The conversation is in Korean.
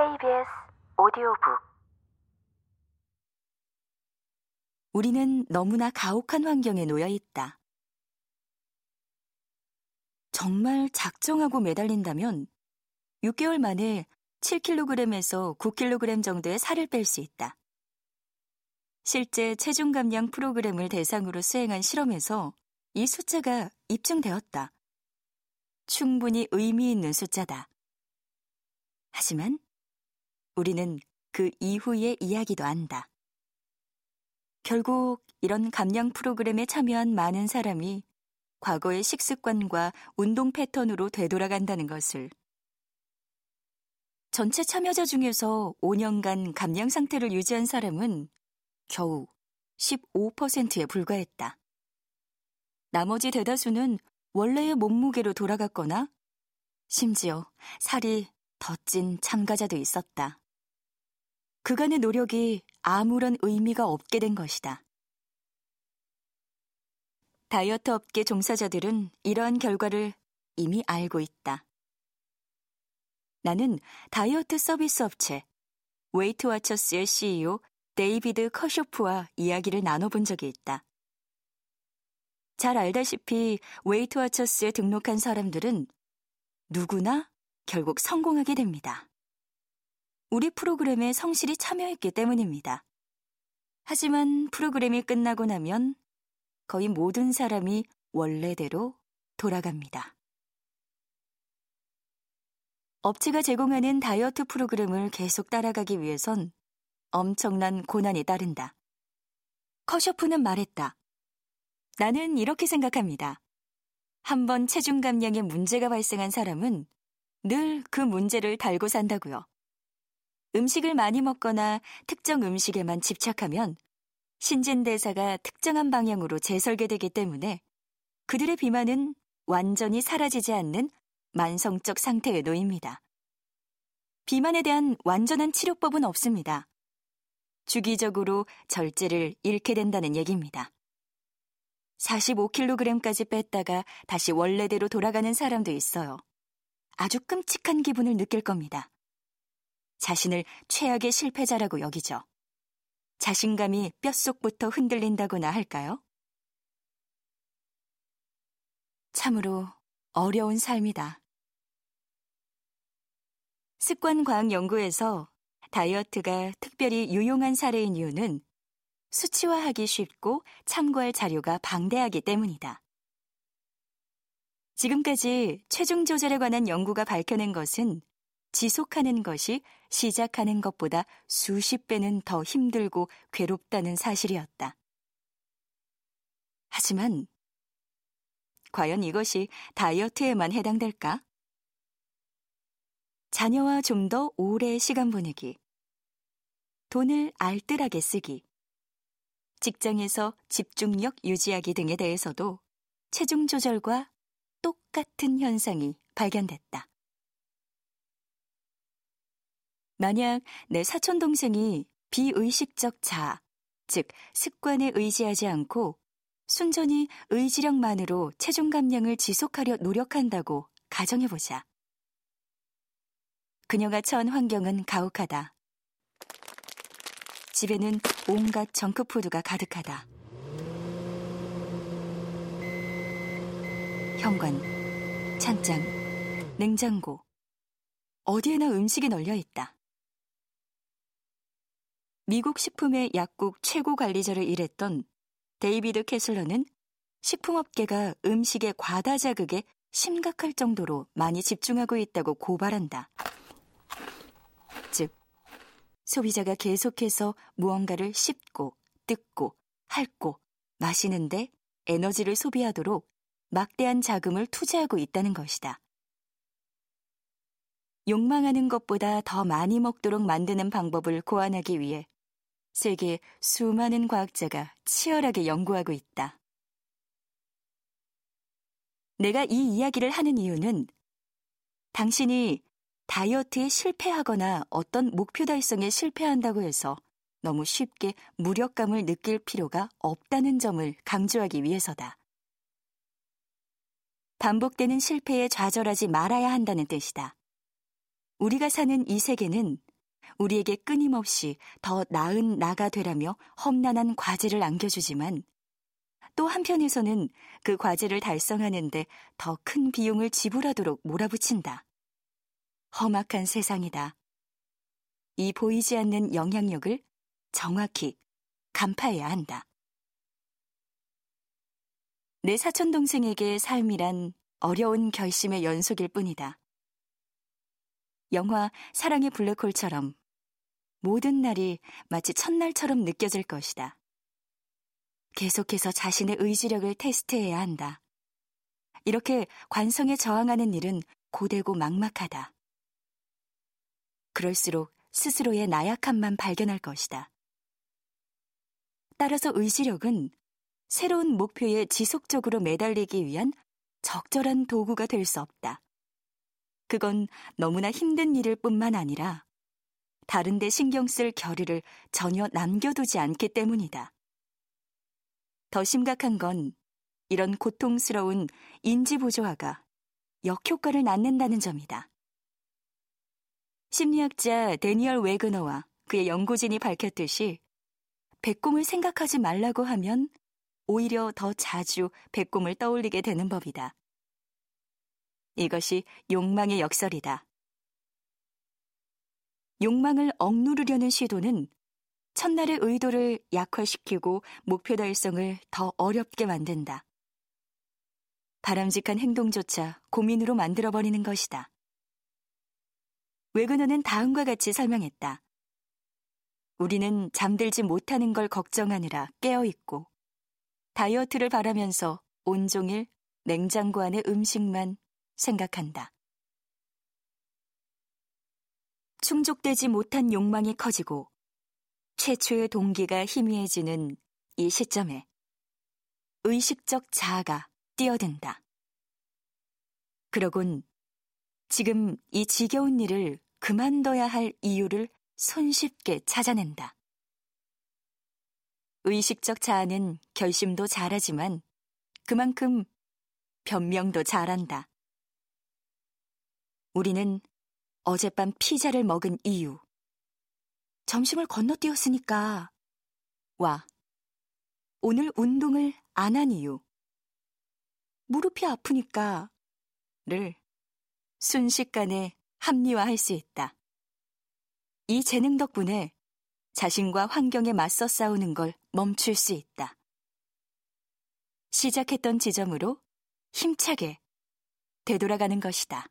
KBS 오디오북 우리는 너무나 가혹한 환경에 놓여 있다. 정말 작정하고 매달린다면 6개월 만에 7kg에서 9kg 정도의 살을 뺄 수 있다. 실제 체중 감량 프로그램을 대상으로 수행한 실험에서 이 숫자가 입증되었다. 충분히 의미 있는 숫자다. 하지만 우리는 그 이후의 이야기도 안다. 결국 이런 감량 프로그램에 참여한 많은 사람이 과거의 식습관과 운동 패턴으로 되돌아간다는 것을 전체 참여자 중에서 5년간 감량 상태를 유지한 사람은 겨우 15%에 불과했다. 나머지 대다수는 원래의 몸무게로 돌아갔거나 심지어 살이 더 찐 참가자도 있었다. 그간의 노력이 아무런 의미가 없게 된 것이다. 다이어트 업계 종사자들은 이러한 결과를 이미 알고 있다. 나는 다이어트 서비스 업체 웨이트와처스의 CEO 데이비드 커쇼프와 이야기를 나눠본 적이 있다. 잘 알다시피 웨이트와처스에 등록한 사람들은 누구나 결국 성공하게 됩니다. 우리 프로그램에 성실히 참여했기 때문입니다. 하지만 프로그램이 끝나고 나면 거의 모든 사람이 원래대로 돌아갑니다. 업체가 제공하는 다이어트 프로그램을 계속 따라가기 위해선 엄청난 고난이 따른다. 커쇼프는 말했다. 나는 이렇게 생각합니다. 한번 체중 감량에 문제가 발생한 사람은 늘 그 문제를 달고 산다고요. 음식을 많이 먹거나 특정 음식에만 집착하면 신진대사가 특정한 방향으로 재설계되기 때문에 그들의 비만은 완전히 사라지지 않는 만성적 상태에 놓입니다. 비만에 대한 완전한 치료법은 없습니다. 주기적으로 절제를 잃게 된다는 얘기입니다. 45kg까지 뺐다가 다시 원래대로 돌아가는 사람도 있어요. 아주 끔찍한 기분을 느낄 겁니다. 자신을 최악의 실패자라고 여기죠. 자신감이 뼛속부터 흔들린다거나 할까요? 참으로 어려운 삶이다. 습관과학 연구에서 다이어트가 특별히 유용한 사례인 이유는 수치화하기 쉽고 참고할 자료가 방대하기 때문이다. 지금까지 체중 조절에 관한 연구가 밝혀낸 것은 지속하는 것이 시작하는 것보다 수십 배는 더 힘들고 괴롭다는 사실이었다. 하지만 과연 이것이 다이어트에만 해당될까? 자녀와 좀 더 오래 시간 보내기, 돈을 알뜰하게 쓰기, 직장에서 집중력 유지하기 등에 대해서도 체중 조절과 똑같은 현상이 발견됐다. 만약 내 사촌 동생이 비의식적 자아, 즉 습관에 의지하지 않고 순전히 의지력만으로 체중 감량을 지속하려 노력한다고 가정해보자. 그녀가 처한 환경은 가혹하다. 집에는 온갖 정크푸드가 가득하다. 현관, 찬장, 냉장고, 어디에나 음식이 널려 있다. 미국 식품의약국 최고 관리자로 일했던 데이비드 캐슬러는 식품업계가 음식의 과다 자극에 심각할 정도로 많이 집중하고 있다고 고발한다. 즉, 소비자가 계속해서 무언가를 씹고, 뜯고, 핥고, 마시는데 에너지를 소비하도록 막대한 자금을 투자하고 있다는 것이다. 욕망하는 것보다 더 많이 먹도록 만드는 방법을 고안하기 위해 세계 수많은 과학자가 치열하게 연구하고 있다. 내가 이 이야기를 하는 이유는 당신이 다이어트에 실패하거나 어떤 목표 달성에 실패한다고 해서 너무 쉽게 무력감을 느낄 필요가 없다는 점을 강조하기 위해서다. 반복되는 실패에 좌절하지 말아야 한다는 뜻이다. 우리가 사는 이 세계는 우리에게 끊임없이 더 나은 나가 되라며 험난한 과제를 안겨주지만 또 한편에서는 그 과제를 달성하는데 더 큰 비용을 지불하도록 몰아붙인다. 험악한 세상이다. 이 보이지 않는 영향력을 정확히 간파해야 한다. 내 사촌 동생에게 삶이란 어려운 결심의 연속일 뿐이다. 영화 사랑의 블랙홀처럼 모든 날이 마치 첫날처럼 느껴질 것이다. 계속해서 자신의 의지력을 테스트해야 한다. 이렇게 관성에 저항하는 일은 고되고 막막하다. 그럴수록 스스로의 나약함만 발견할 것이다. 따라서 의지력은 새로운 목표에 지속적으로 매달리기 위한 적절한 도구가 될 수 없다. 그건 너무나 힘든 일일 뿐만 아니라 다른데 신경 쓸 겨를을 전혀 남겨두지 않기 때문이다. 더 심각한 건 이런 고통스러운 인지부조화가 역효과를 낳는다는 점이다. 심리학자 데니얼 웨그너와 그의 연구진이 밝혔듯이 백곰을 생각하지 말라고 하면 오히려 더 자주 백곰을 떠올리게 되는 법이다. 이것이 욕망의 역설이다. 욕망을 억누르려는 시도는 첫날의 의도를 약화시키고 목표 달성을 더 어렵게 만든다. 바람직한 행동조차 고민으로 만들어버리는 것이다. 외근어는 다음과 같이 설명했다. 우리는 잠들지 못하는 걸 걱정하느라 깨어있고, 다이어트를 바라면서 온종일 냉장고 안의 음식만 생각한다. 충족되지 못한 욕망이 커지고 최초의 동기가 희미해지는 이 시점에 의식적 자아가 뛰어든다. 그러곤 지금 이 지겨운 일을 그만둬야 할 이유를 손쉽게 찾아낸다. 의식적 자아는 결심도 잘하지만 그만큼 변명도 잘한다. 우리는 어젯밤 피자를 먹은 이유, 점심을 건너뛰었으니까, 와, 오늘 운동을 안 한 이유, 무릎이 아프니까, 를 순식간에 합리화할 수 있다. 이 재능 덕분에 자신과 환경에 맞서 싸우는 걸 멈출 수 있다. 시작했던 지점으로 힘차게 되돌아가는 것이다.